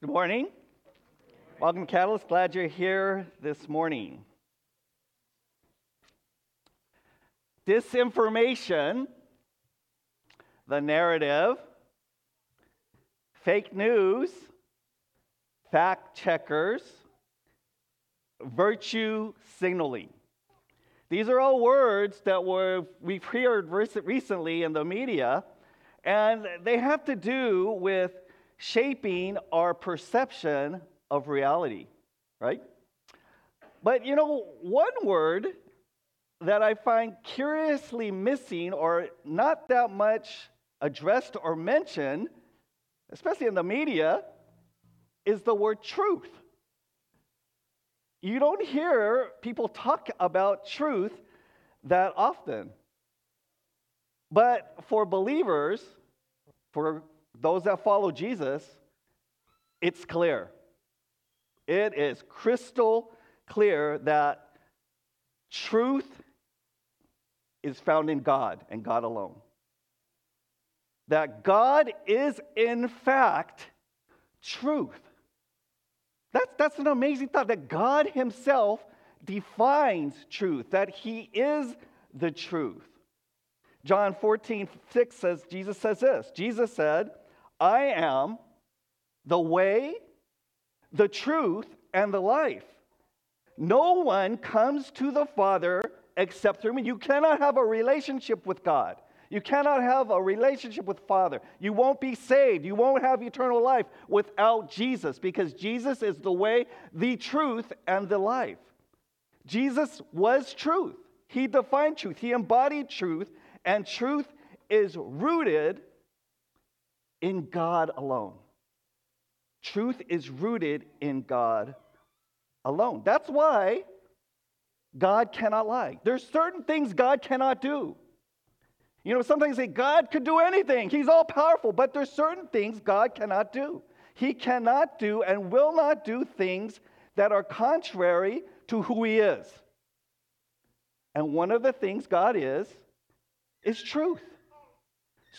Good morning. Welcome, Catalyst. Glad you're here this morning. Disinformation, the narrative, fake news, fact checkers, virtue signaling. These are all words that were, we've heard recently in the media, and they have to do with shaping our perception of reality, right? But you know, one word that I find curiously missing or not that much addressed or mentioned, especially in the media, is the word truth. You don't hear people talk about truth that often. But for believers, for those that follow Jesus, it's clear. It is crystal clear that truth is found in God and God alone. That God is, in fact, truth. That's, that's an amazing thought that God Himself defines truth, that He is the truth. John 14, 6 says, Jesus says this Jesus said, I am the way, the truth, and the life. No one comes to the Father except through me. You cannot have a relationship with God. You cannot have a relationship with Father. You won't be saved. You won't have eternal life without Jesus because Jesus is the way, the truth, and the life. Jesus was truth. He defined truth. He embodied truth, and truth is rooted in God alone. Truth is rooted in God alone. That's why God cannot lie. There's certain things God cannot do. You know, sometimes they say God could do anything. He's all powerful, but there's certain things God cannot do. He cannot do and will not do things that are contrary to who he is. And one of the things God is is truth.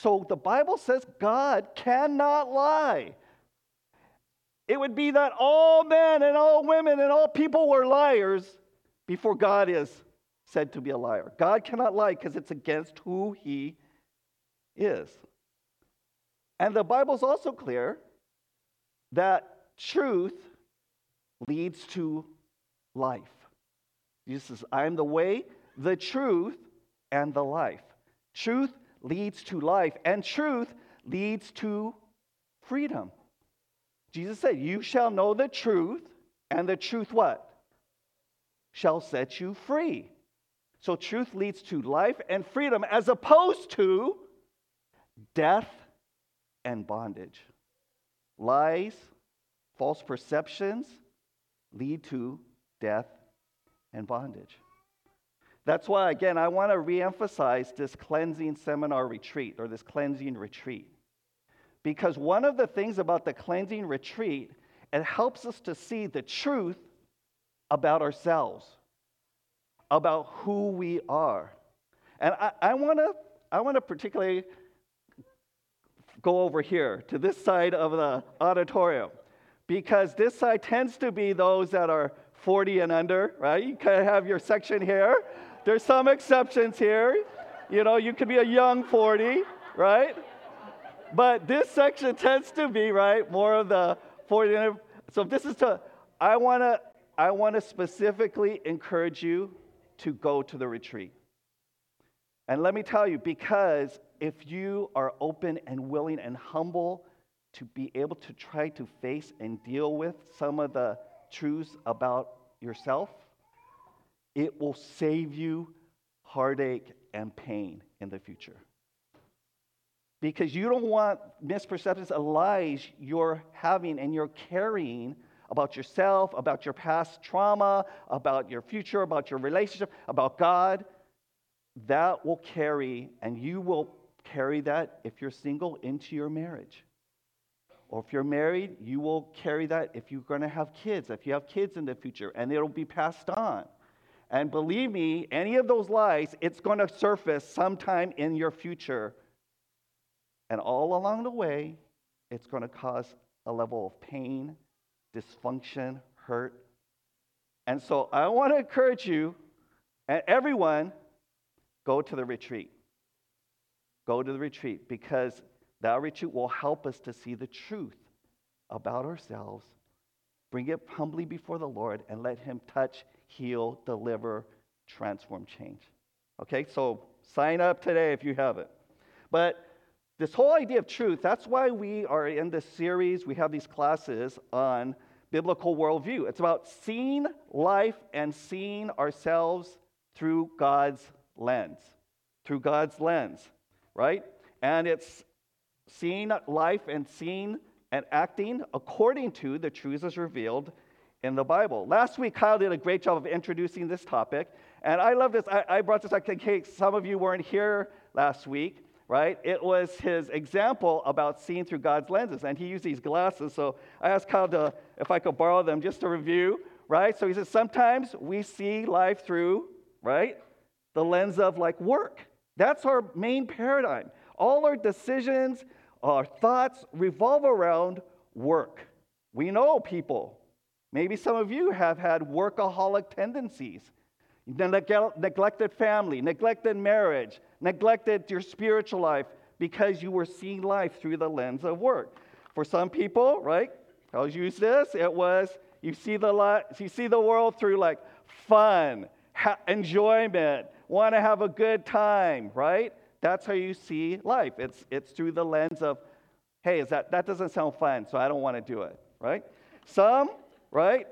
So the Bible says God cannot lie. It would be that all men and all women and all people were liars before God is said to be a liar. God cannot lie because it's against who he is. And the Bible's also clear that truth leads to life. Jesus says, I am the way, the truth, and the life. Truth leads to life, and truth leads to freedom. Jesus said, You shall know the truth, and the truth what? Shall set you free. So truth leads to life and freedom as opposed to death and bondage. Lies, false perceptions lead to death and bondage. That's why, again, I want to reemphasize this cleansing seminar retreat or this cleansing retreat. Because one of the things about the cleansing retreat, it helps us to see the truth about ourselves, about who we are. And I, I want to I want to particularly go over here to this side of the auditorium because this side tends to be those that are 40 and under, right? You kind of have your section here. There's some exceptions here. You know, you could be a young 40, right? But this section tends to be, right, more of the 40 and under. So this is to, I want to, I want to specifically encourage you to go to the retreat. And let me tell you, because if you are open and willing and humble to be able to try to face and deal with some of the truths about yourself, it will save you heartache and pain in the future. Because you don't want misperceptions of lies you're having and you're carrying about yourself, about your past trauma, about your future, about your relationship, about God. That will carry, and you will carry that if you're single into your marriage. Or if you're married, you will carry that if you're going to have kids, if you have kids in the future, and it'll be passed on. And believe me, any of those lies, it's going to surface sometime in your future. And all along the way, it's going to cause a level of pain, dysfunction, hurt. And so I want to encourage you and everyone go to the retreat. Go to the retreat because that retreat will help us to see the truth about ourselves, bring it humbly before the Lord, and let Him touch, heal, deliver, transform, change. Okay, so sign up today if you haven't. But this whole idea of truth, that's why we are in this series. We have these classes on biblical worldview. It's about seeing life and seeing ourselves through God's lens. Through God's lens, right? And it's seeing life and seeing and acting according to the truths as revealed in the Bible. Last week, Kyle did a great job of introducing this topic. And I love this. I, I brought this up in case some of you weren't here last week, right? It was his example about seeing through God's lenses. And he used these glasses. So I asked Kyle to, if I could borrow them just to review, right? So he says, sometimes we see life through, right? The lens of like work. That's our main paradigm. All our decisions, our thoughts revolve around work. We know people. Maybe some of you have had workaholic tendencies. neglected family, neglected marriage, neglected your spiritual life because you were seeing life through the lens of work. For some people, right? I'll use this. It was you see the li- you see the world through like fun, ha- enjoyment, want to have a good time, right? That's how you see life. It's, it's through the lens of, hey, is that, that doesn't sound fun, so I don't want to do it, right? Some, right,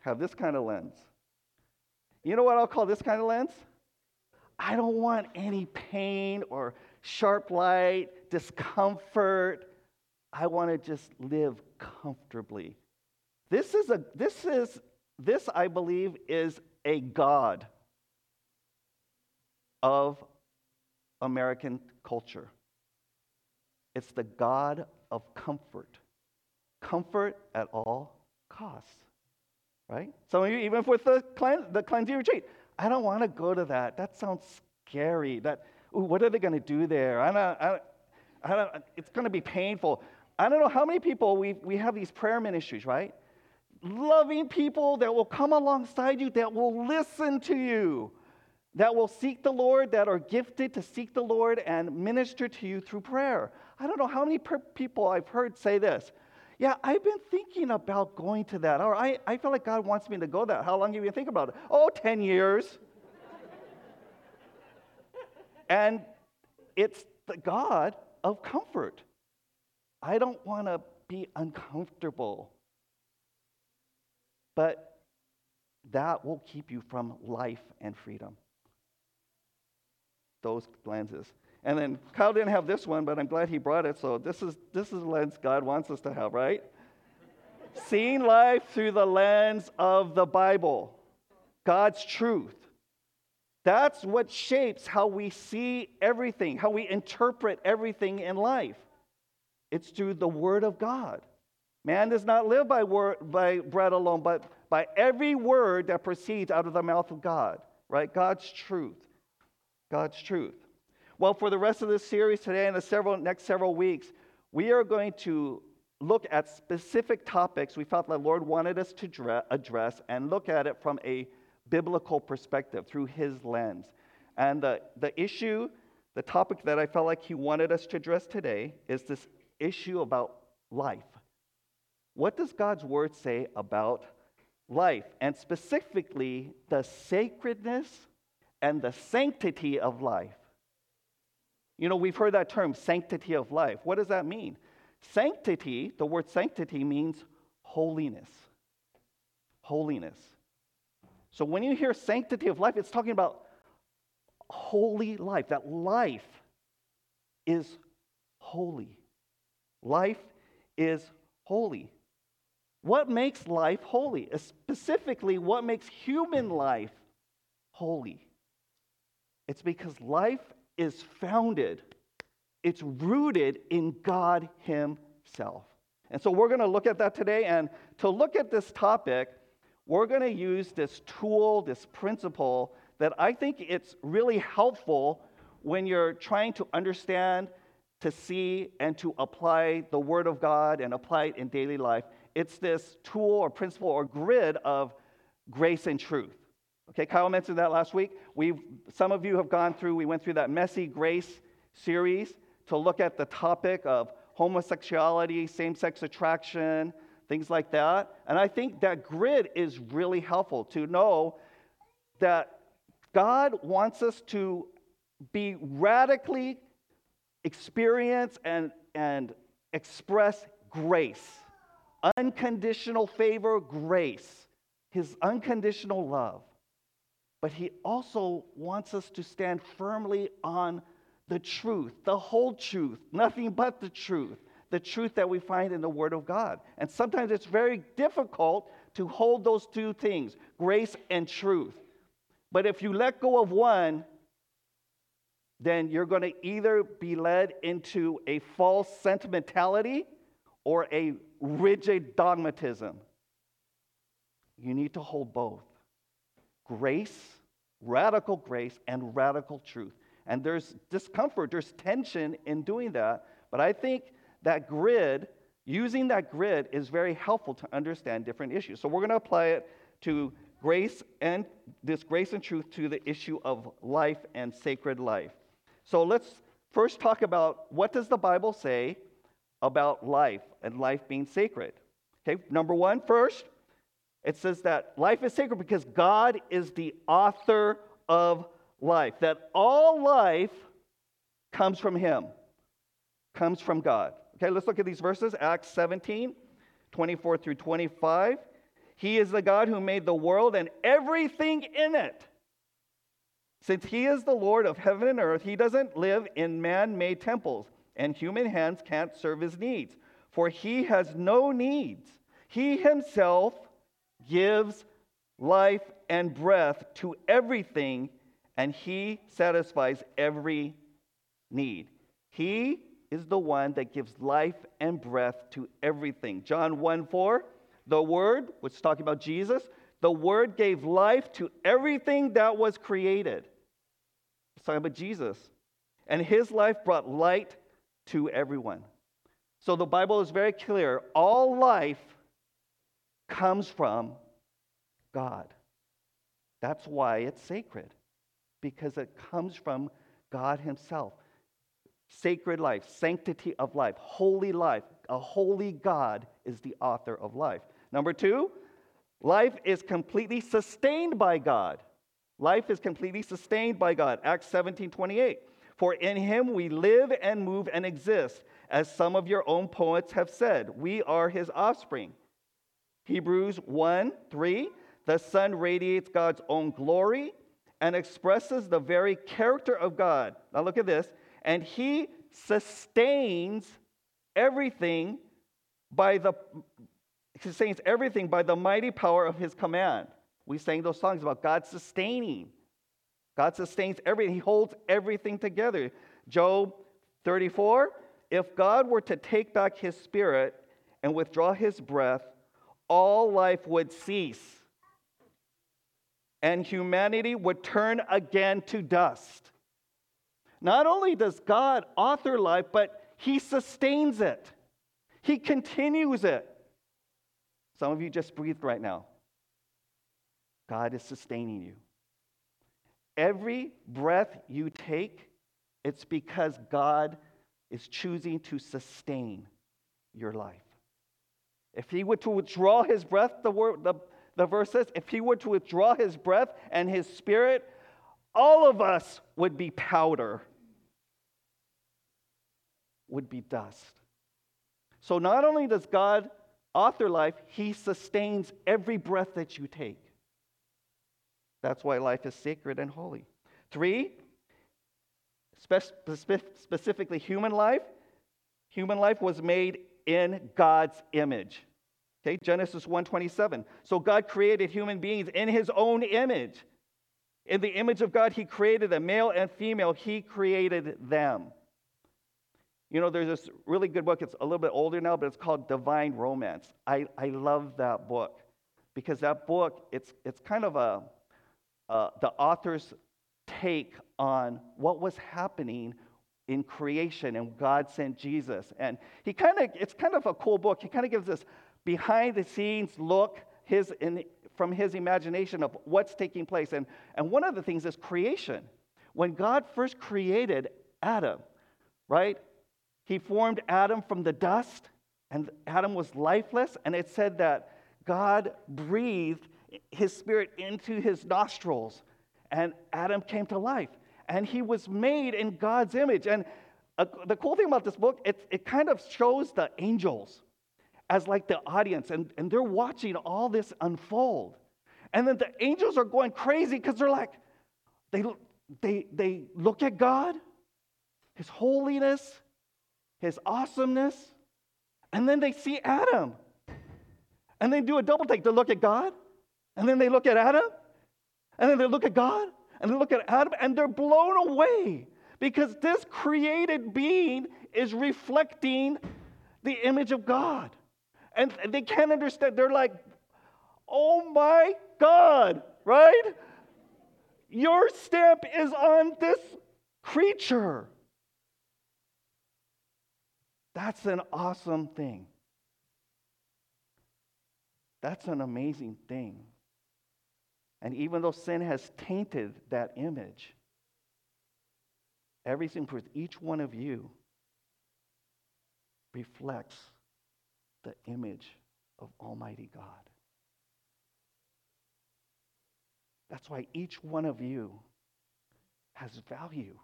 have this kind of lens. You know what I'll call this kind of lens? I don't want any pain or sharp light, discomfort. I want to just live comfortably. This is a this is this I believe is a god of American culture. It's the God of comfort. Comfort at all costs. Right? Some of you, even with the, clean, the cleansing retreat, I don't want to go to that. That sounds scary. That, ooh, what are they going to do there? I don't, I, I don't, it's going to be painful. I don't know how many people we, we have these prayer ministries, right? Loving people that will come alongside you, that will listen to you, that will seek the Lord, that are gifted to seek the Lord and minister to you through prayer. I don't know how many per- people I've heard say this. Yeah, I've been thinking about going to that. Or I, I feel like God wants me to go there. How long have you been thinking about it? Oh, 10 years. and it's the God of comfort. I don't want to be uncomfortable. But that will keep you from life and freedom those lenses. And then Kyle didn't have this one, but I'm glad he brought it. So this is this is the lens God wants us to have, right? Seeing life through the lens of the Bible, God's truth. That's what shapes how we see everything, how we interpret everything in life. It's through the Word of God. Man does not live by, word, by bread alone, but by every word that proceeds out of the mouth of God, right? God's truth. God's truth. Well, for the rest of this series today and the several, next several weeks, we are going to look at specific topics we felt the Lord wanted us to address and look at it from a biblical perspective through His lens. And the, the issue, the topic that I felt like He wanted us to address today is this issue about life. What does God's Word say about life? And specifically, the sacredness and the sanctity of life. You know, we've heard that term, sanctity of life. What does that mean? Sanctity, the word sanctity means holiness. Holiness. So when you hear sanctity of life, it's talking about holy life, that life is holy. Life is holy. What makes life holy? Uh, specifically, what makes human life holy? It's because life is founded, it's rooted in God Himself. And so we're going to look at that today. And to look at this topic, we're going to use this tool, this principle that I think it's really helpful when you're trying to understand to see and to apply the Word of God and apply it in daily life. It's this tool or principle or grid of grace and truth. Okay, Kyle mentioned that last week. We some of you have gone through, we went through that messy grace series to look at the topic of homosexuality, same sex attraction, things like that. And I think that grid is really helpful to know that God wants us to be radically experience and, and express grace, unconditional favor, grace, his unconditional love. But he also wants us to stand firmly on the truth, the whole truth, nothing but the truth, the truth that we find in the Word of God. And sometimes it's very difficult to hold those two things, grace and truth. But if you let go of one, then you're going to either be led into a false sentimentality or a rigid dogmatism. You need to hold both grace, radical grace, and radical truth. And there's discomfort, there's tension in doing that. But I think that grid, using that grid, is very helpful to understand different issues. So we're going to apply it to grace and this grace and truth to the issue of life and sacred life. So let's first talk about what does the Bible say about life and life being sacred. Okay, number one, first, it says that life is sacred because God is the author of life, that all life comes from Him, comes from God. Okay, let's look at these verses Acts 17, 24 through 25. He is the God who made the world and everything in it. Since he is the Lord of heaven and earth, he doesn't live in man made temples, and human hands can't serve his needs, for he has no needs. He himself gives life and breath to everything, and he satisfies every need. He is the one that gives life and breath to everything. John 1 4, the Word, which is talking about Jesus, the Word gave life to everything that was created. It's talking about Jesus. And his life brought light to everyone. So the Bible is very clear all life comes from God. That's why it's sacred, because it comes from God Himself. Sacred life, sanctity of life, holy life. A holy God is the author of life. Number two, Life is completely sustained by God. Life is completely sustained by God. Acts 17 28. For in him we live and move and exist, as some of your own poets have said. We are his offspring. Hebrews 1 3. The Son radiates God's own glory and expresses the very character of God. Now look at this. And he sustains everything by the sustains everything by the mighty power of his command. We sang those songs about God sustaining. God sustains everything, he holds everything together. Job 34 If God were to take back his spirit and withdraw his breath, all life would cease, and humanity would turn again to dust. Not only does God author life, but he sustains it, he continues it. Some of you just breathed right now. God is sustaining you. Every breath you take, it's because God is choosing to sustain your life. If he were to withdraw his breath, the, word, the, the verse says, if he were to withdraw his breath and his spirit, all of us would be powder, would be dust. So not only does God author life, He sustains every breath that you take. That's why life is sacred and holy. Three, spe- specifically human life. Human life was made in God's image. Okay, Genesis 1:27. So God created human beings in his own image. In the image of God, he created them, male and female, he created them. You know, there's this really good book. It's a little bit older now, but it's called Divine Romance. I, I love that book because that book, it's, it's kind of a, uh, the author's take on what was happening in creation and God sent Jesus. And he kind of, it's kind of a cool book. He kind of gives this behind the scenes look his, in, from his imagination of what's taking place. And, and one of the things is creation. When God first created Adam, right? He formed Adam from the dust, and Adam was lifeless. And it said that God breathed his spirit into his nostrils, and Adam came to life. And he was made in God's image. And uh, the cool thing about this book, it, it kind of shows the angels as like the audience, and, and they're watching all this unfold. And then the angels are going crazy because they're like, they, they, they look at God, His holiness, His awesomeness, and then they see Adam. And they do a double take. They look at God, and then they look at Adam, and then they look at God, and they look at Adam, and they're blown away because this created being is reflecting the image of God. And they can't understand. They're like, oh my God, right? Your stamp is on this creature. That's an awesome thing. That's an amazing thing. And even though sin has tainted that image, everything for each one of you reflects the image of Almighty God. That's why each one of you has value,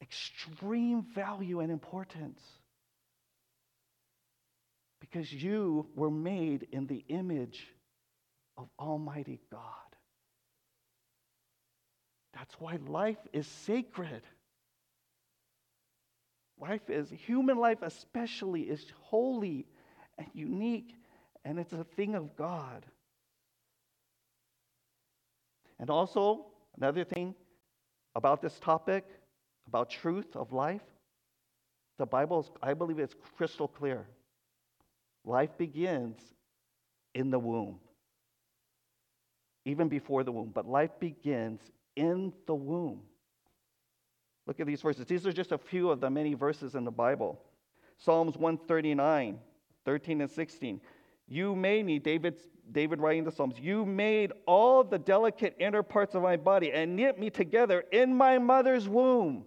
extreme value and importance. Because you were made in the image of Almighty God. That's why life is sacred. Life is, human life especially, is holy and unique, and it's a thing of God. And also, another thing about this topic, about truth of life, the Bible, I believe it's crystal clear. Life begins in the womb, even before the womb, but life begins in the womb. Look at these verses. These are just a few of the many verses in the Bible. Psalms 139, 13 and 16. You made me, David, David writing the Psalms, you made all the delicate inner parts of my body and knit me together in my mother's womb.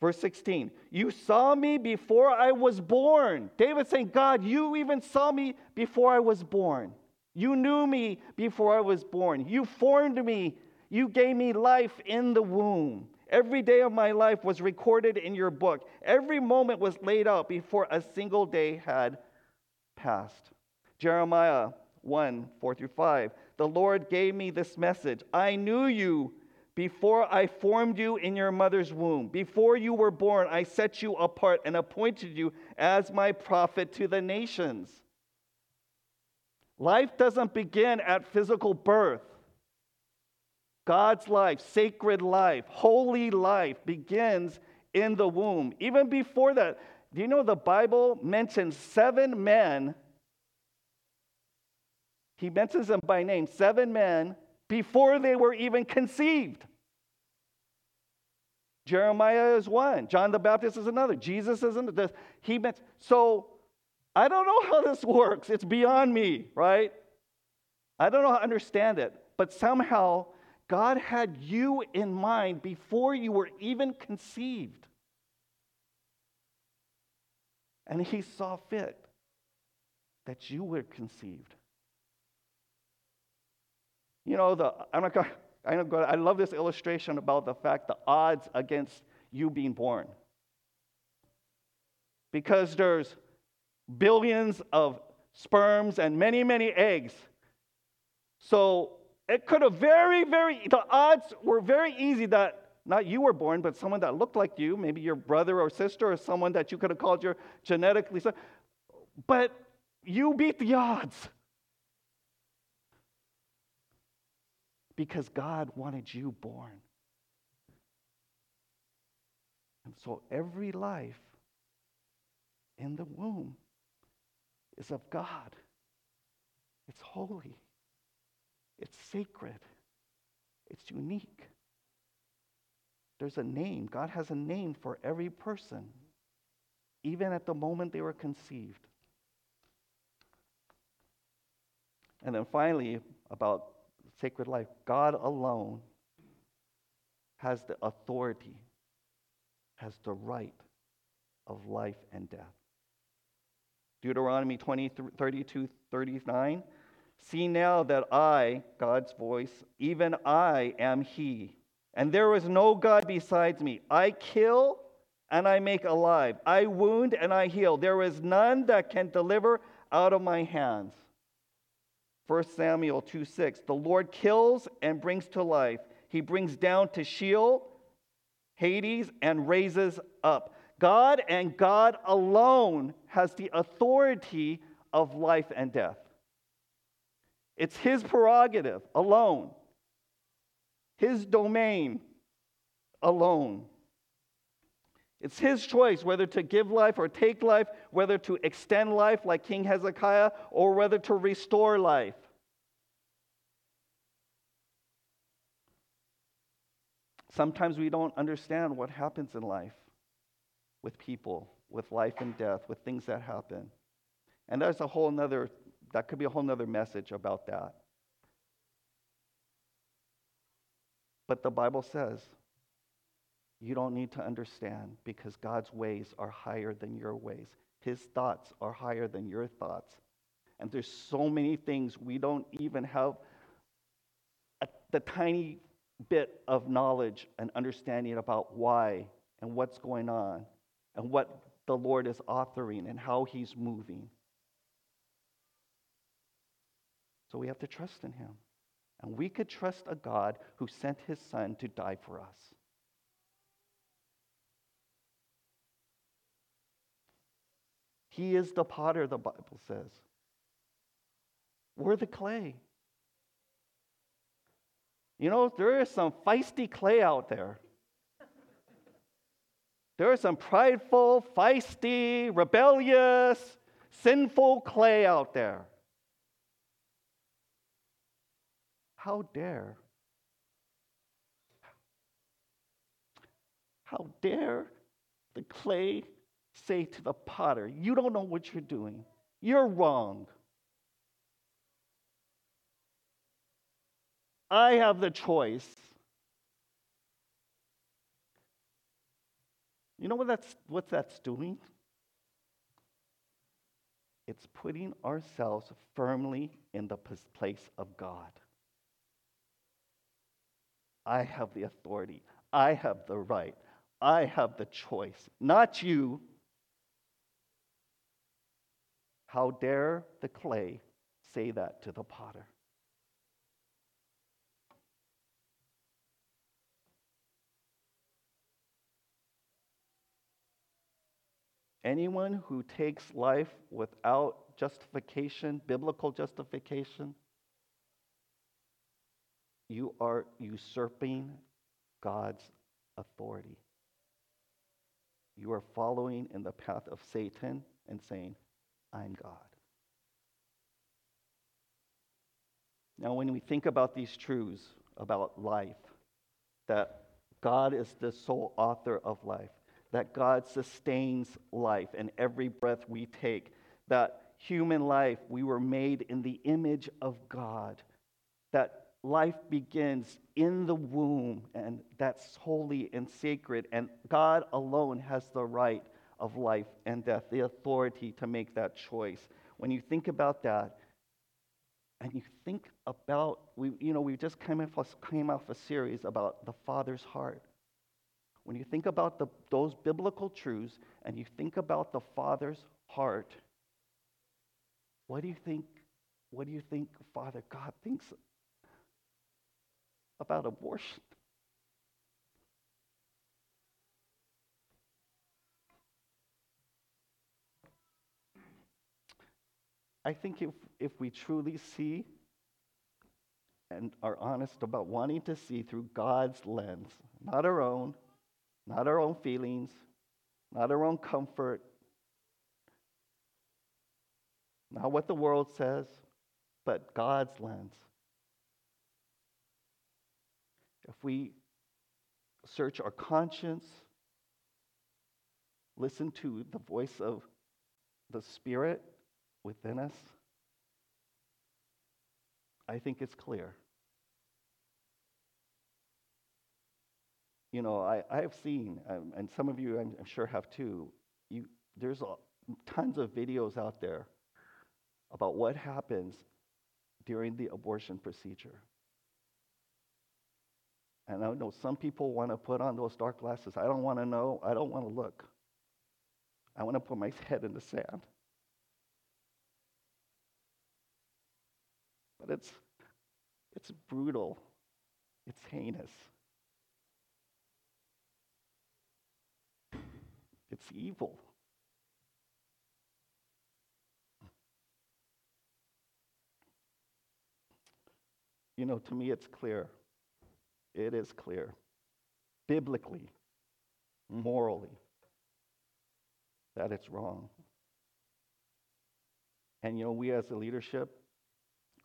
Verse 16, you saw me before I was born. David saying, God, you even saw me before I was born. You knew me before I was born. You formed me. You gave me life in the womb. Every day of my life was recorded in your book. Every moment was laid out before a single day had passed. Jeremiah 1 4 through 5. The Lord gave me this message I knew you before I formed you in your mother's womb, before you were born, I set you apart and appointed you as my prophet to the nations. Life doesn't begin at physical birth. God's life, sacred life, holy life begins in the womb. Even before that, do you know the Bible mentions seven men? He mentions them by name, seven men before they were even conceived. Jeremiah is one, John the Baptist is another, Jesus is another. He meant, so I don't know how this works. It's beyond me, right? I don't know how to understand it, but somehow God had you in mind before you were even conceived. And He saw fit that you were conceived. You know, the, I'm not going I, I love this illustration about the fact the odds against you being born. Because there's billions of sperms and many, many eggs. So it could have very, very, the odds were very easy that not you were born, but someone that looked like you, maybe your brother or sister or someone that you could have called your genetically. But you beat the odds. because God wanted you born. And so every life in the womb is of God. It's holy. It's sacred. It's unique. there's a name. God has a name for every person, even at the moment they were conceived. And then finally, about sacred life, God alone has the authority, has the right of life and death. Deuteronomy 20, 32, 39. See now that I, God's voice, even I am He, and there is no God besides me. I kill and I make alive. I wound and I heal. There is none that can deliver out of my hands. 1 Samuel 2 6. The Lord kills and brings to life. He brings down to Sheol, Hades, and raises up. God and God alone has the authority of life and death. It's His prerogative alone, His domain alone. It's his choice whether to give life or take life, whether to extend life like King Hezekiah, or whether to restore life. Sometimes we don't understand what happens in life with people, with life and death, with things that happen. And there's a whole nother, that could be a whole nother message about that. But the Bible says you don't need to understand because God's ways are higher than your ways. His thoughts are higher than your thoughts. And there's so many things we don't even have a, the tiny bit of knowledge and understanding about why and what's going on and what the Lord is authoring and how He's moving. So we have to trust in Him. And we could trust a God who sent His Son to die for us. He is the potter, the Bible says. We're the clay. You know, there is some feisty clay out there. There is some prideful, feisty, rebellious, sinful clay out there. How dare? How dare the clay say to the potter, You don't know what you're doing. You're wrong. I have the choice. You know what that's what that's doing? It's putting ourselves firmly in the place of God. I have the authority. I have the right. I have the choice, not you. How dare the clay say that to the potter? Anyone who takes life without justification, biblical justification, you are usurping God's authority. You are following in the path of Satan and saying, I'm God. Now, when we think about these truths about life, that God is the sole author of life, that God sustains life and every breath we take, that human life, we were made in the image of God, that life begins in the womb, and that's holy and sacred, and God alone has the right of life and death, the authority to make that choice. When you think about that, and you think about, we, you know, we just came off, came off a series about the Father's heart. When you think about the, those biblical truths and you think about the Father's heart, what do you think? What do you think Father God thinks about abortion? I think if, if we truly see and are honest about wanting to see through God's lens, not our own, not our own feelings, not our own comfort, not what the world says, but God's lens. If we search our conscience, listen to the voice of the Spirit within us, I think it's clear. You know, I, I have seen, um, and some of you I'm, I'm sure have too, you, there's a, tons of videos out there about what happens during the abortion procedure. And I know some people want to put on those dark glasses. I don't want to know. I don't want to look. I want to put my head in the sand. But it's, it's brutal, it's heinous, it's evil. You know, to me, it's clear. It is clear. Biblically, morally, that it's wrong. And you know, we as a leadership,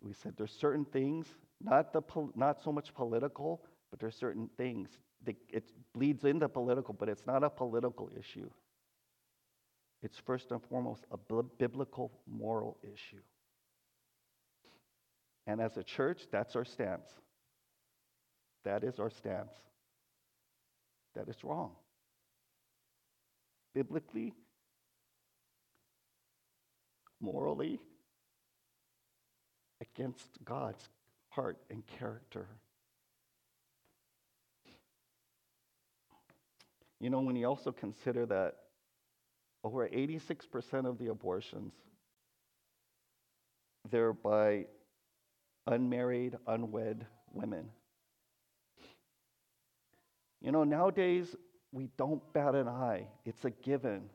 we said there's certain things, not the not so much political, but there's certain things that it bleeds into political, but it's not a political issue. It's first and foremost a biblical moral issue. And as a church, that's our stance. That is our stance. That is wrong. Biblically, morally, against God's heart and character. You know, when you also consider that over 86% of the abortions, they're by unmarried, unwed women. You know, nowadays we don't bat an eye, it's a given.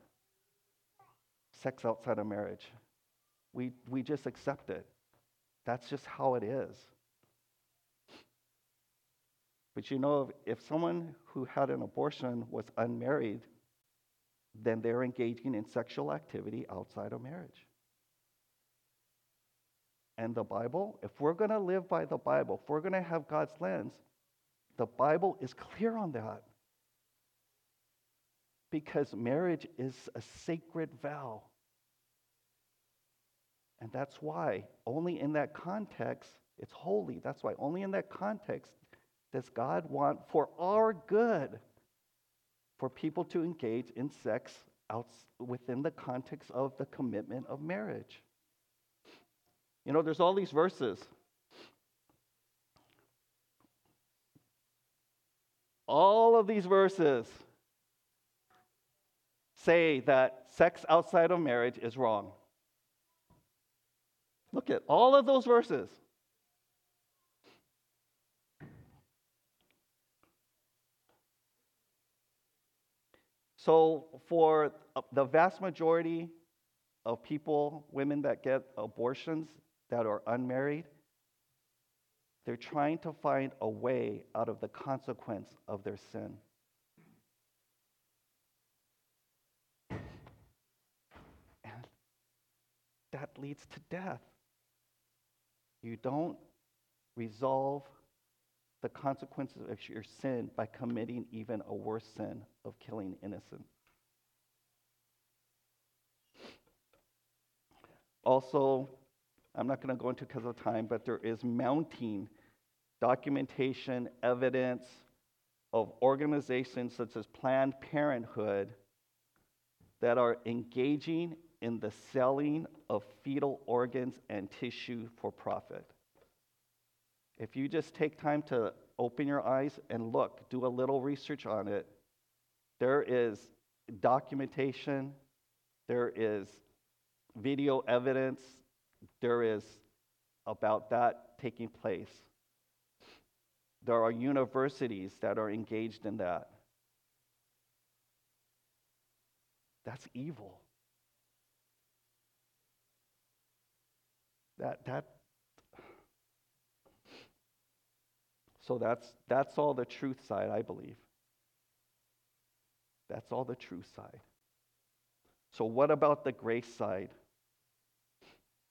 Sex outside of marriage. We, we just accept it. That's just how it is. But you know, if someone who had an abortion was unmarried, then they're engaging in sexual activity outside of marriage and the Bible, if we're going to live by the Bible, if we're going to have God's lens, the Bible is clear on that. Because marriage is a sacred vow. And that's why, only in that context, it's holy. That's why, only in that context, does God want for our good for people to engage in sex out within the context of the commitment of marriage. You know, there's all these verses. All of these verses say that sex outside of marriage is wrong. Look at all of those verses. So, for the vast majority of people, women that get abortions, that are unmarried, they're trying to find a way out of the consequence of their sin. And that leads to death. You don't resolve the consequences of your sin by committing even a worse sin of killing innocent. Also, I'm not going to go into because of time, but there is mounting documentation, evidence of organizations such as Planned Parenthood that are engaging in the selling of fetal organs and tissue for profit. If you just take time to open your eyes and look, do a little research on it, there is documentation, there is video evidence, there is about that taking place. There are universities that are engaged in that. That's evil. That that So that's that's all the truth side, I believe. That's all the truth side. So what about the grace side?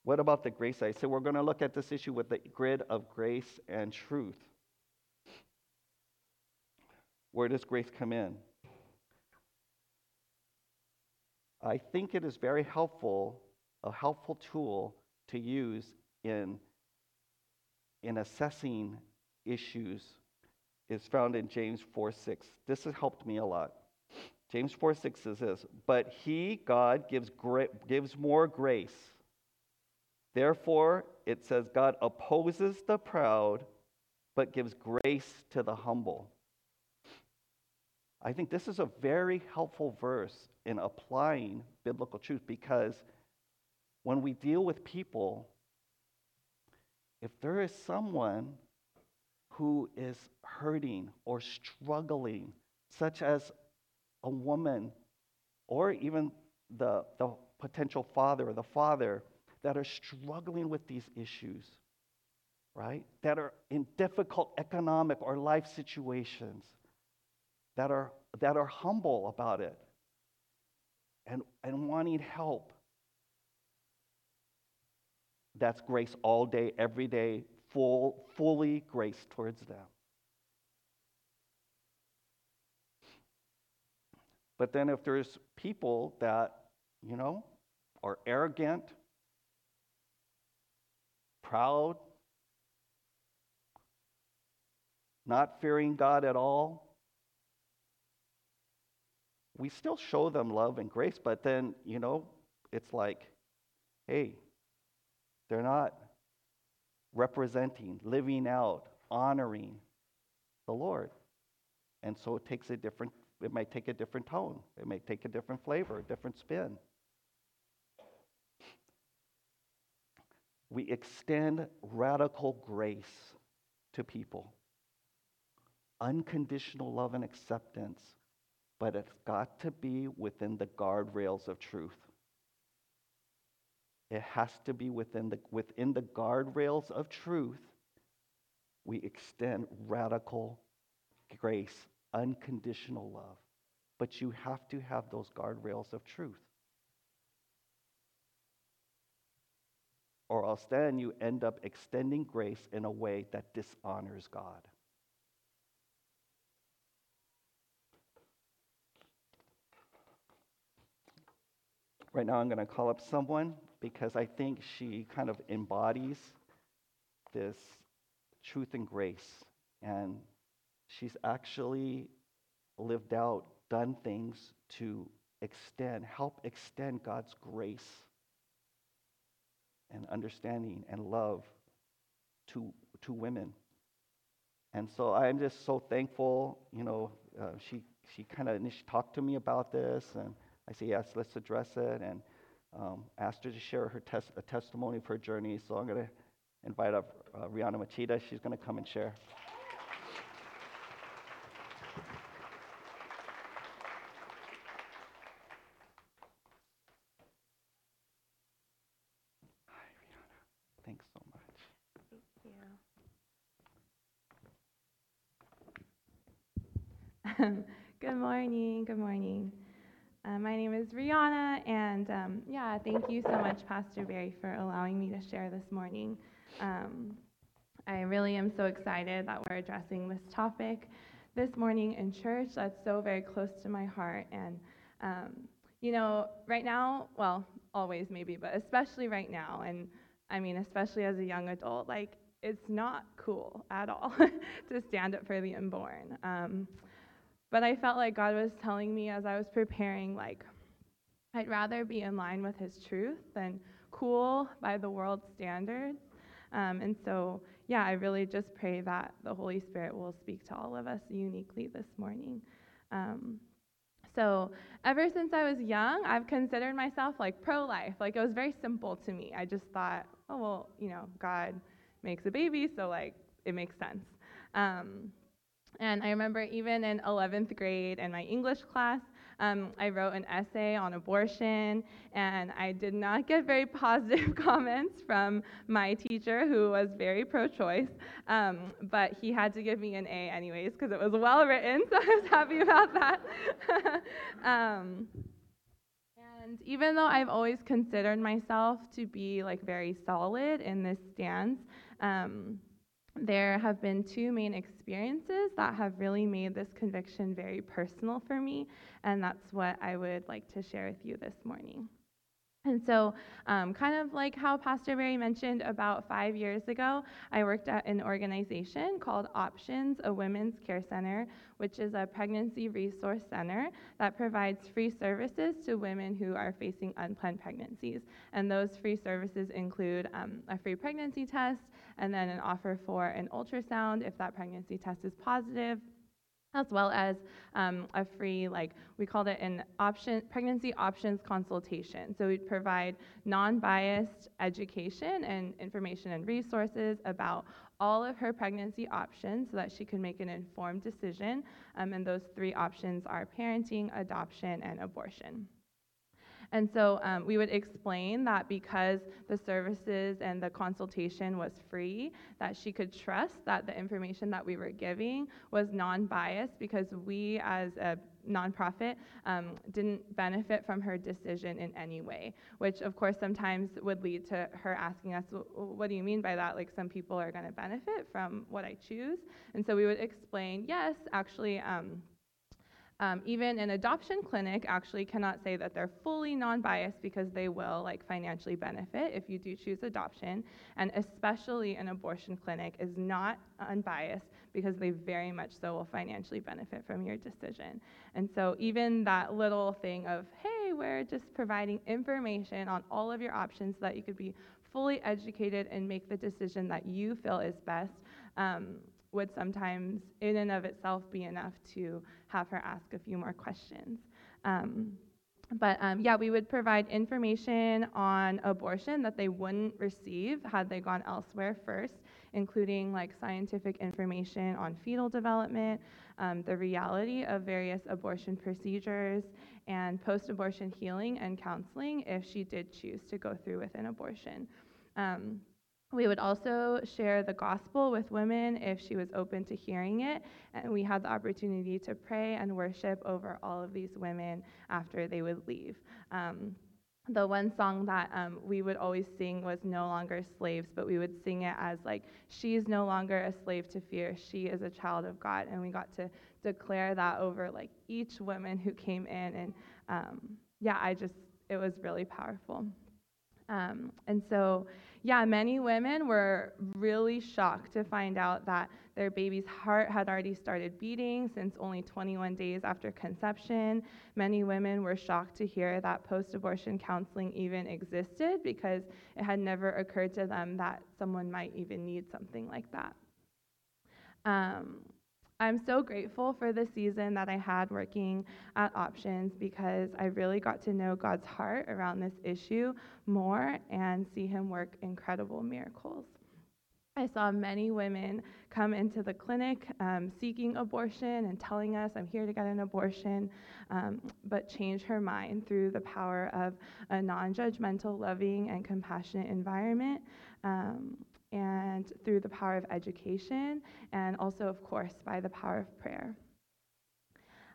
What about the grace side? So we're going to look at this issue with the grid of grace and truth. where does grace come in? I think it is very helpful, a helpful tool to use in, in assessing issues is found in James 4 6. This has helped me a lot. James 4 6 says this, but he, God, gives, gra- gives more grace. Therefore, it says, God opposes the proud, but gives grace to the humble. I think this is a very helpful verse in applying biblical truth because when we deal with people, if there is someone who is hurting or struggling, such as a woman or even the, the potential father or the father that are struggling with these issues, right? That are in difficult economic or life situations, that are, that are humble about it and, and wanting help. That's grace all day, every day, full, fully grace towards them. But then if there's people that, you know, are arrogant, proud, not fearing God at all, we still show them love and grace, but then, you know, it's like, hey, they're not representing, living out, honoring the Lord. And so it takes a different, it might take a different tone. It may take a different flavor, a different spin. We extend radical grace to people, unconditional love and acceptance, but it's got to be within the guardrails of truth. It has to be within the, within the guardrails of truth. We extend radical grace, unconditional love. But you have to have those guardrails of truth. Or else then you end up extending grace in a way that dishonors God. Right now, I'm going to call up someone because I think she kind of embodies this truth and grace. And she's actually lived out, done things to extend, help extend God's grace and understanding and love to, to women. And so I'm just so thankful. You know, uh, she, she kind of she talked to me about this, and I said, yes, let's address it. And um, asked her to share her tes- a testimony of her journey. So I'm going to invite up uh, Rihanna Machida. She's going to come and share. Hi, Rihanna. Thanks so much. Thank you. good morning. Good morning. Uh, my name is Rihanna, and um, yeah, thank you so much, Pastor Barry, for allowing me to share this morning. Um, I really am so excited that we're addressing this topic this morning in church. That's so very close to my heart. And, um, you know, right now, well, always maybe, but especially right now, and I mean, especially as a young adult, like, it's not cool at all to stand up for the unborn. But I felt like God was telling me as I was preparing, like, I'd rather be in line with His truth than cool by the world's standards. Um, and so, yeah, I really just pray that the Holy Spirit will speak to all of us uniquely this morning. Um, so, ever since I was young, I've considered myself like pro life. Like, it was very simple to me. I just thought, oh, well, you know, God makes a baby, so like, it makes sense. Um, and I remember even in 11th grade in my English class, um, I wrote an essay on abortion, and I did not get very positive comments from my teacher, who was very pro choice. Um, but he had to give me an A, anyways, because it was well written, so I was happy about that. um, and even though I've always considered myself to be like very solid in this stance, um, there have been two main experiences that have really made this conviction very personal for me, and that's what I would like to share with you this morning. And so, um, kind of like how Pastor Barry mentioned about five years ago, I worked at an organization called Options, a women's care center, which is a pregnancy resource center that provides free services to women who are facing unplanned pregnancies. And those free services include um, a free pregnancy test and then an offer for an ultrasound if that pregnancy test is positive as well as um, a free, like we called it an option pregnancy options consultation. So we'd provide non-biased education and information and resources about all of her pregnancy options so that she could make an informed decision. Um, and those three options are parenting, adoption, and abortion. And so um, we would explain that because the services and the consultation was free, that she could trust that the information that we were giving was non biased because we, as a nonprofit, um, didn't benefit from her decision in any way, which of course sometimes would lead to her asking us, What do you mean by that? Like some people are going to benefit from what I choose. And so we would explain, Yes, actually. Um, um, even an adoption clinic actually cannot say that they're fully non-biased because they will like financially benefit if you do choose adoption. And especially an abortion clinic is not unbiased because they very much so will financially benefit from your decision. And so even that little thing of hey we're just providing information on all of your options so that you could be fully educated and make the decision that you feel is best um, would sometimes, in and of itself, be enough to have her ask a few more questions. Um, but um, yeah, we would provide information on abortion that they wouldn't receive had they gone elsewhere first, including like scientific information on fetal development, um, the reality of various abortion procedures, and post abortion healing and counseling if she did choose to go through with an abortion. Um, we would also share the gospel with women if she was open to hearing it. And we had the opportunity to pray and worship over all of these women after they would leave. Um, the one song that um, we would always sing was No Longer Slaves, but we would sing it as like, She's no longer a slave to fear. She is a child of God. And we got to declare that over like each woman who came in. And um, yeah, I just, it was really powerful. Um, and so, yeah, many women were really shocked to find out that their baby's heart had already started beating since only 21 days after conception. Many women were shocked to hear that post abortion counseling even existed because it had never occurred to them that someone might even need something like that. Um, I'm so grateful for the season that I had working at Options because I really got to know God's heart around this issue more and see Him work incredible miracles. I saw many women come into the clinic um, seeking abortion and telling us, I'm here to get an abortion, um, but change her mind through the power of a non judgmental, loving, and compassionate environment. Um, and through the power of education, and also, of course, by the power of prayer.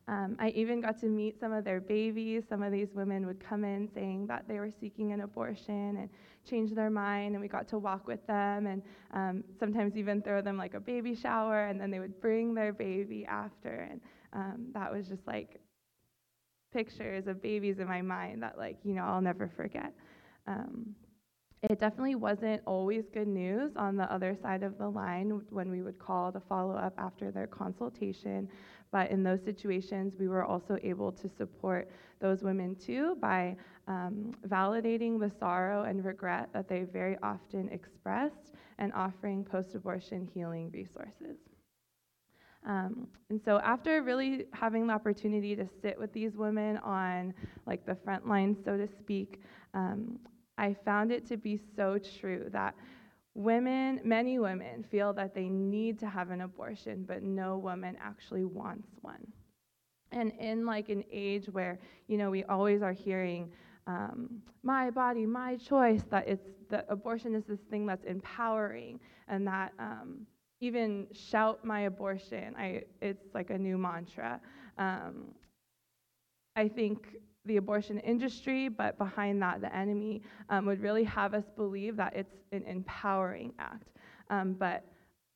Um, I even got to meet some of their babies. Some of these women would come in saying that they were seeking an abortion and change their mind, and we got to walk with them and um, sometimes even throw them like a baby shower, and then they would bring their baby after. And um, that was just like pictures of babies in my mind that, like, you know, I'll never forget. Um, it definitely wasn't always good news on the other side of the line when we would call to follow up after their consultation. But in those situations, we were also able to support those women too by um, validating the sorrow and regret that they very often expressed and offering post abortion healing resources. Um, and so after really having the opportunity to sit with these women on like the front lines, so to speak, um, I found it to be so true that women, many women, feel that they need to have an abortion, but no woman actually wants one. And in like an age where, you know, we always are hearing, um, my body, my choice, that it's that abortion is this thing that's empowering and that um, even shout my abortion, I, it's like a new mantra. Um, I think the abortion industry, but behind that, the enemy um, would really have us believe that it's an empowering act. Um, but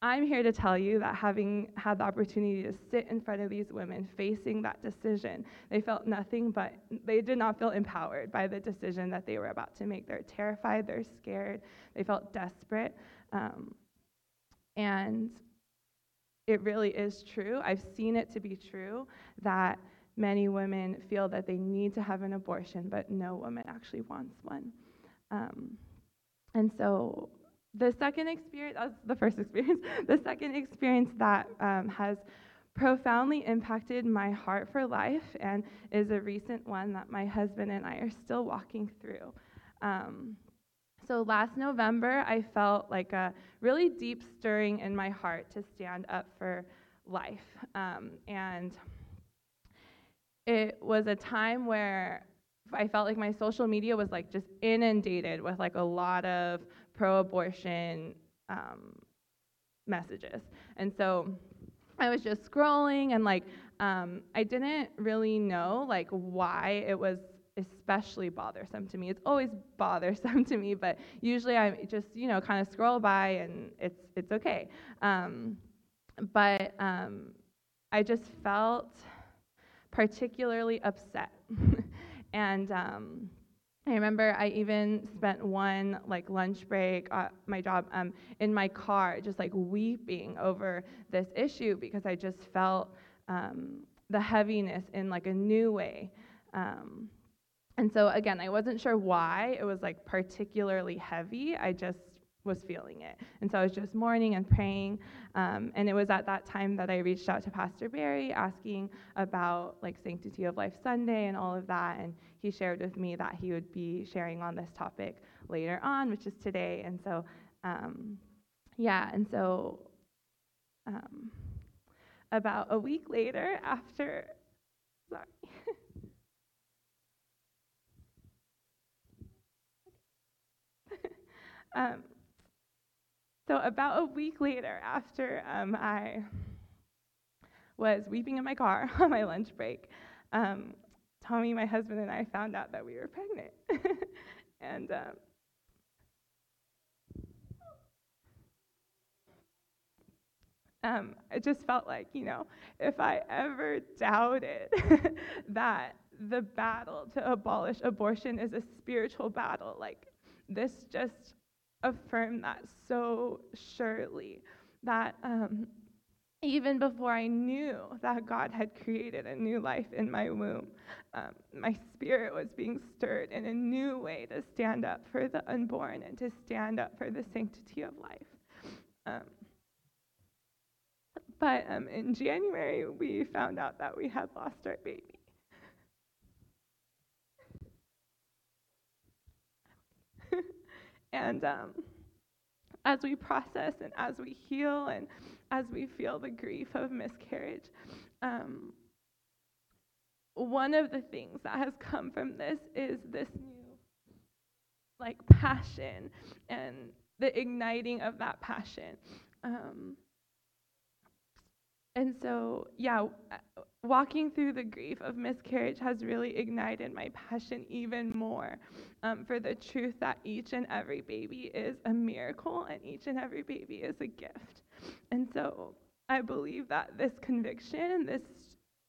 I'm here to tell you that having had the opportunity to sit in front of these women facing that decision, they felt nothing but, they did not feel empowered by the decision that they were about to make. They're terrified, they're scared, they felt desperate. Um, and it really is true. I've seen it to be true that many women feel that they need to have an abortion, but no woman actually wants one. Um, and so the second experience, that's the first experience, the second experience that um, has profoundly impacted my heart for life and is a recent one that my husband and I are still walking through. Um, so last November, I felt like a really deep stirring in my heart to stand up for life. Um, and it was a time where I felt like my social media was like just inundated with like a lot of pro-abortion um, messages, and so I was just scrolling and like um, I didn't really know like why it was especially bothersome to me. It's always bothersome to me, but usually I just you know kind of scroll by and it's it's okay. Um, but um, I just felt particularly upset, and um, I remember I even spent one like lunch break at my job um, in my car, just like weeping over this issue because I just felt um, the heaviness in like a new way. Um, and so again, I wasn't sure why it was like particularly heavy. I just was feeling it. And so I was just mourning and praying. Um, and it was at that time that I reached out to Pastor Barry asking about like Sanctity of Life Sunday and all of that. And he shared with me that he would be sharing on this topic later on, which is today. And so, um, yeah, and so um, about a week later, after, sorry. um, so, about a week later, after um, I was weeping in my car on my lunch break, um, Tommy, my husband, and I found out that we were pregnant. and um, um, it just felt like, you know, if I ever doubted that the battle to abolish abortion is a spiritual battle, like this just affirmed that so surely that um, even before I knew that God had created a new life in my womb, um, my spirit was being stirred in a new way to stand up for the unborn and to stand up for the sanctity of life. Um, but um, in January, we found out that we had lost our baby. And um, as we process and as we heal and as we feel the grief of miscarriage, um, one of the things that has come from this is this new, like, passion and the igniting of that passion. Um, and so, yeah, walking through the grief of miscarriage has really ignited my passion even more um, for the truth that each and every baby is a miracle and each and every baby is a gift. And so I believe that this conviction, this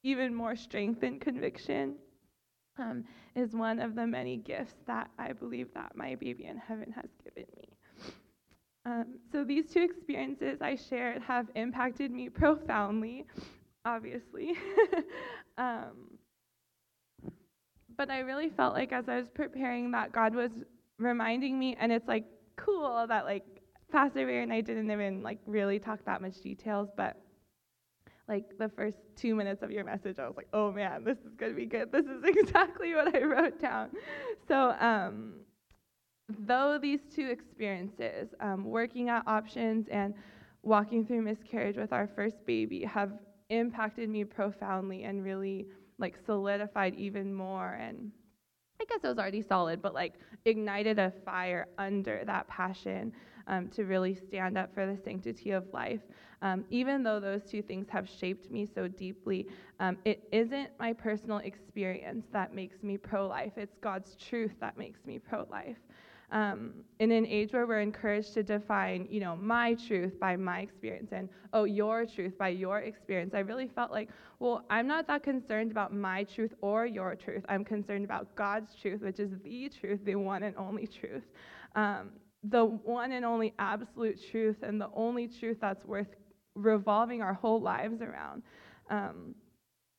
even more strengthened conviction, um, is one of the many gifts that I believe that my baby in heaven has given me. Um, so these two experiences I shared have impacted me profoundly obviously. um, but I really felt like as I was preparing that God was reminding me, and it's like cool that like Pastor Barry and I didn't even like really talk that much details, but like the first two minutes of your message, I was like, oh man, this is gonna be good. This is exactly what I wrote down. So, um, though these two experiences, um, working at options and walking through miscarriage with our first baby, have impacted me profoundly and really like solidified even more and I guess it was already solid, but like ignited a fire under that passion um, to really stand up for the sanctity of life. Um, even though those two things have shaped me so deeply, um, it isn't my personal experience that makes me pro life. It's God's truth that makes me pro life. Um, in an age where we're encouraged to define, you know, my truth by my experience and, oh, your truth by your experience, I really felt like, well, I'm not that concerned about my truth or your truth. I'm concerned about God's truth, which is the truth, the one and only truth. Um, the one and only absolute truth and the only truth that's worth revolving our whole lives around. Um,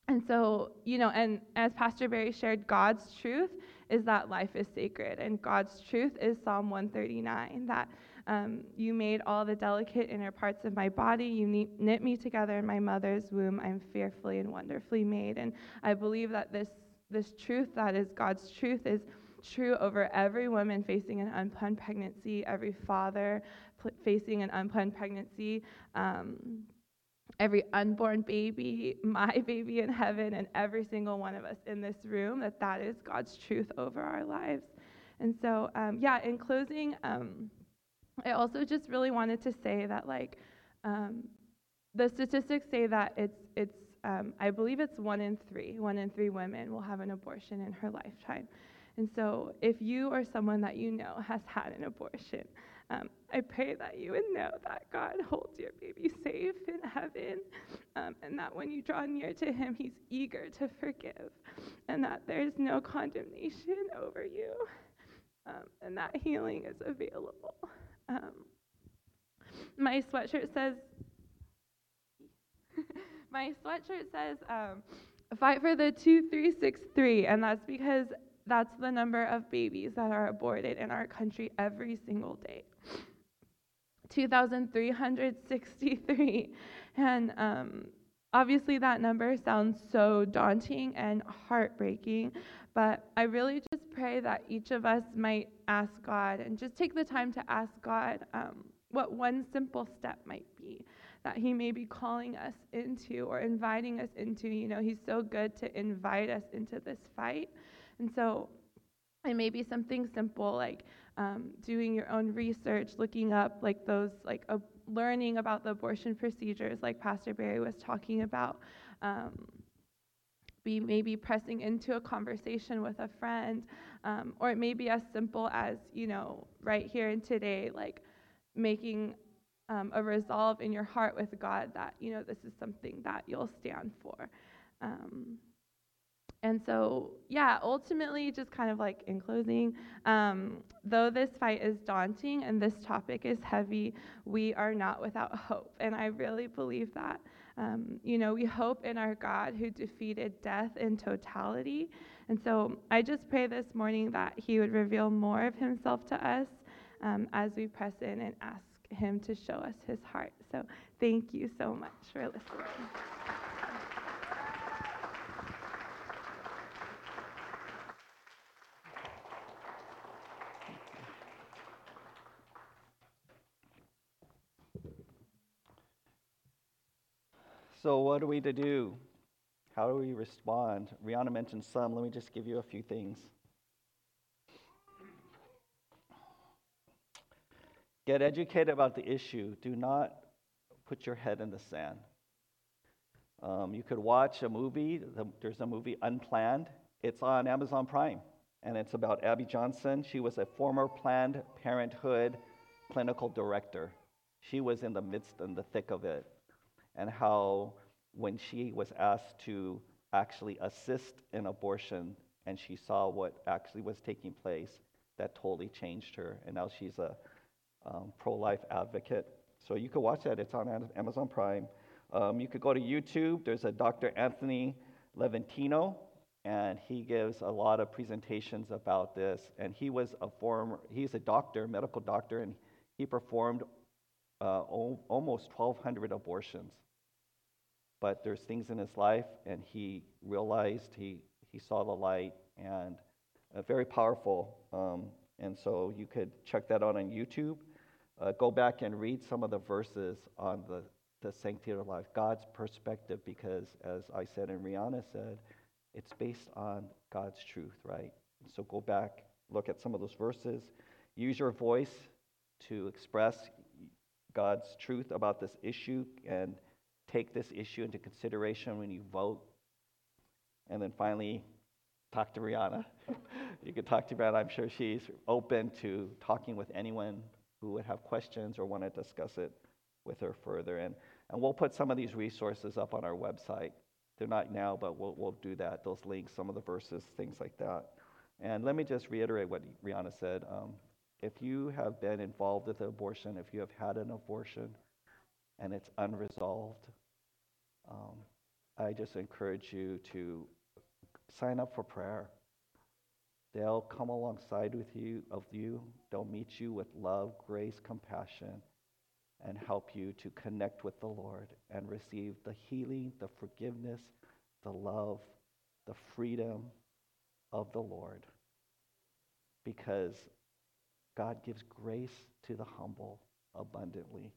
and so, you know, and as Pastor Barry shared, God's truth is that life is sacred. And God's truth is Psalm 139 that um, you made all the delicate inner parts of my body. You knit me together in my mother's womb. I'm fearfully and wonderfully made. And I believe that this, this truth that is God's truth is true over every woman facing an unplanned pregnancy, every father pl- facing an unplanned pregnancy, um, every unborn baby, my baby in heaven, and every single one of us in this room, that that is God's truth over our lives. And so, um, yeah, in closing, um, I also just really wanted to say that, like, um, the statistics say that it's, it's um, I believe it's one in three, one in three women will have an abortion in her lifetime. And so, if you or someone that you know has had an abortion, um, I pray that you would know that God holds your baby safe in heaven, um, and that when you draw near to Him, He's eager to forgive, and that there's no condemnation over you, um, and that healing is available. Um, my sweatshirt says, my sweatshirt says, um, fight for the 2363, and that's because that's the number of babies that are aborted in our country every single day. 2,363. And um, obviously, that number sounds so daunting and heartbreaking, but I really just pray that each of us might ask God and just take the time to ask God um, what one simple step might be that He may be calling us into or inviting us into. You know, He's so good to invite us into this fight. And so it may be something simple like um, doing your own research, looking up like those, like learning about the abortion procedures, like Pastor Barry was talking about. Um, be maybe pressing into a conversation with a friend, um, or it may be as simple as, you know, right here and today, like making um, a resolve in your heart with God that, you know, this is something that you'll stand for. Um, and so, yeah, ultimately, just kind of like in closing, um, though this fight is daunting and this topic is heavy, we are not without hope. And I really believe that. Um, you know, we hope in our God who defeated death in totality. And so I just pray this morning that He would reveal more of Himself to us um, as we press in and ask Him to show us His heart. So thank you so much for listening. So, what are we to do? How do we respond? Rihanna mentioned some. Let me just give you a few things. Get educated about the issue. Do not put your head in the sand. Um, you could watch a movie. There's a movie, Unplanned. It's on Amazon Prime, and it's about Abby Johnson. She was a former Planned Parenthood clinical director. She was in the midst and the thick of it and how when she was asked to actually assist in abortion and she saw what actually was taking place, that totally changed her. And now she's a um, pro life advocate. So you could watch that, it's on Amazon Prime. Um, you could go to YouTube, there's a Dr. Anthony Levatino, and he gives a lot of presentations about this. And he was a former, he's a doctor, medical doctor, and he performed uh, almost 1,200 abortions. But there's things in his life, and he realized he, he saw the light, and uh, very powerful. Um, and so you could check that out on YouTube. Uh, go back and read some of the verses on the, the sanctity of life, God's perspective, because as I said and Rihanna said, it's based on God's truth, right? So go back, look at some of those verses, use your voice to express God's truth about this issue and take this issue into consideration when you vote. And then finally, talk to Rihanna. you can talk to Rihanna. I'm sure she's open to talking with anyone who would have questions or want to discuss it with her further. And, and we'll put some of these resources up on our website. They're not now, but we'll, we'll do that. Those links, some of the verses, things like that. And let me just reiterate what Rihanna said. Um, if you have been involved with abortion, if you have had an abortion and it's unresolved, um, I just encourage you to sign up for prayer. They'll come alongside with you of you. They'll meet you with love, grace, compassion, and help you to connect with the Lord and receive the healing, the forgiveness, the love, the freedom of the Lord. Because God gives grace to the humble abundantly.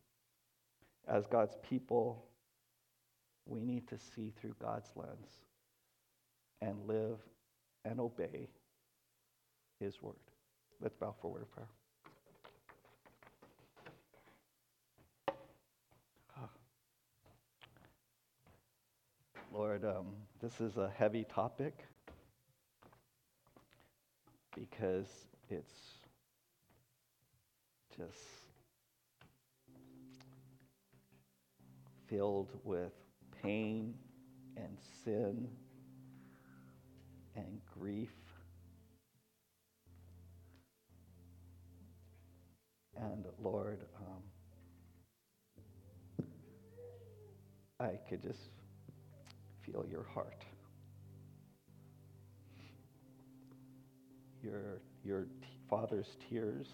As God's people, we need to see through God's lens and live and obey His word. Let's bow for a word of prayer. Lord, um, this is a heavy topic because it's just filled with pain and sin and grief. And Lord, um, I could just feel your heart. Your, your t- father's tears,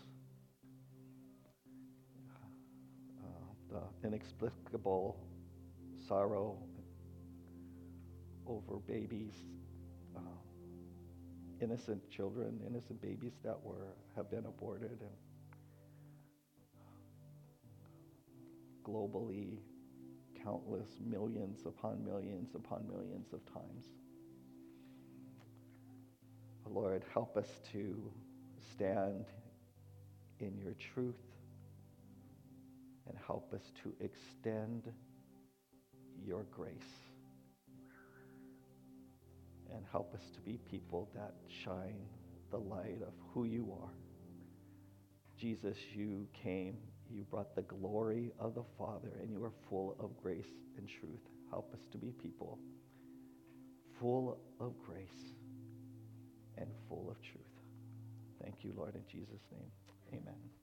the inexplicable sorrow over babies, uh, innocent children, innocent babies that were have been aborted, and globally countless millions upon millions upon millions of times. Lord, help us to stand in your truth and help us to extend your grace. And help us to be people that shine the light of who you are. Jesus, you came you brought the glory of the Father, and you are full of grace and truth. Help us to be people full of grace and full of truth. Thank you, Lord, in Jesus' name. Amen.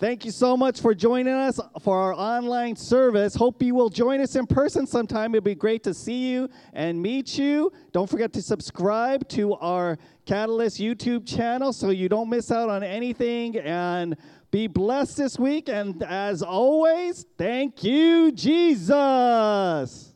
Thank you so much for joining us for our online service. Hope you will join us in person sometime. It'd be great to see you and meet you. Don't forget to subscribe to our Catalyst YouTube channel so you don't miss out on anything. And be blessed this week. And as always, thank you, Jesus.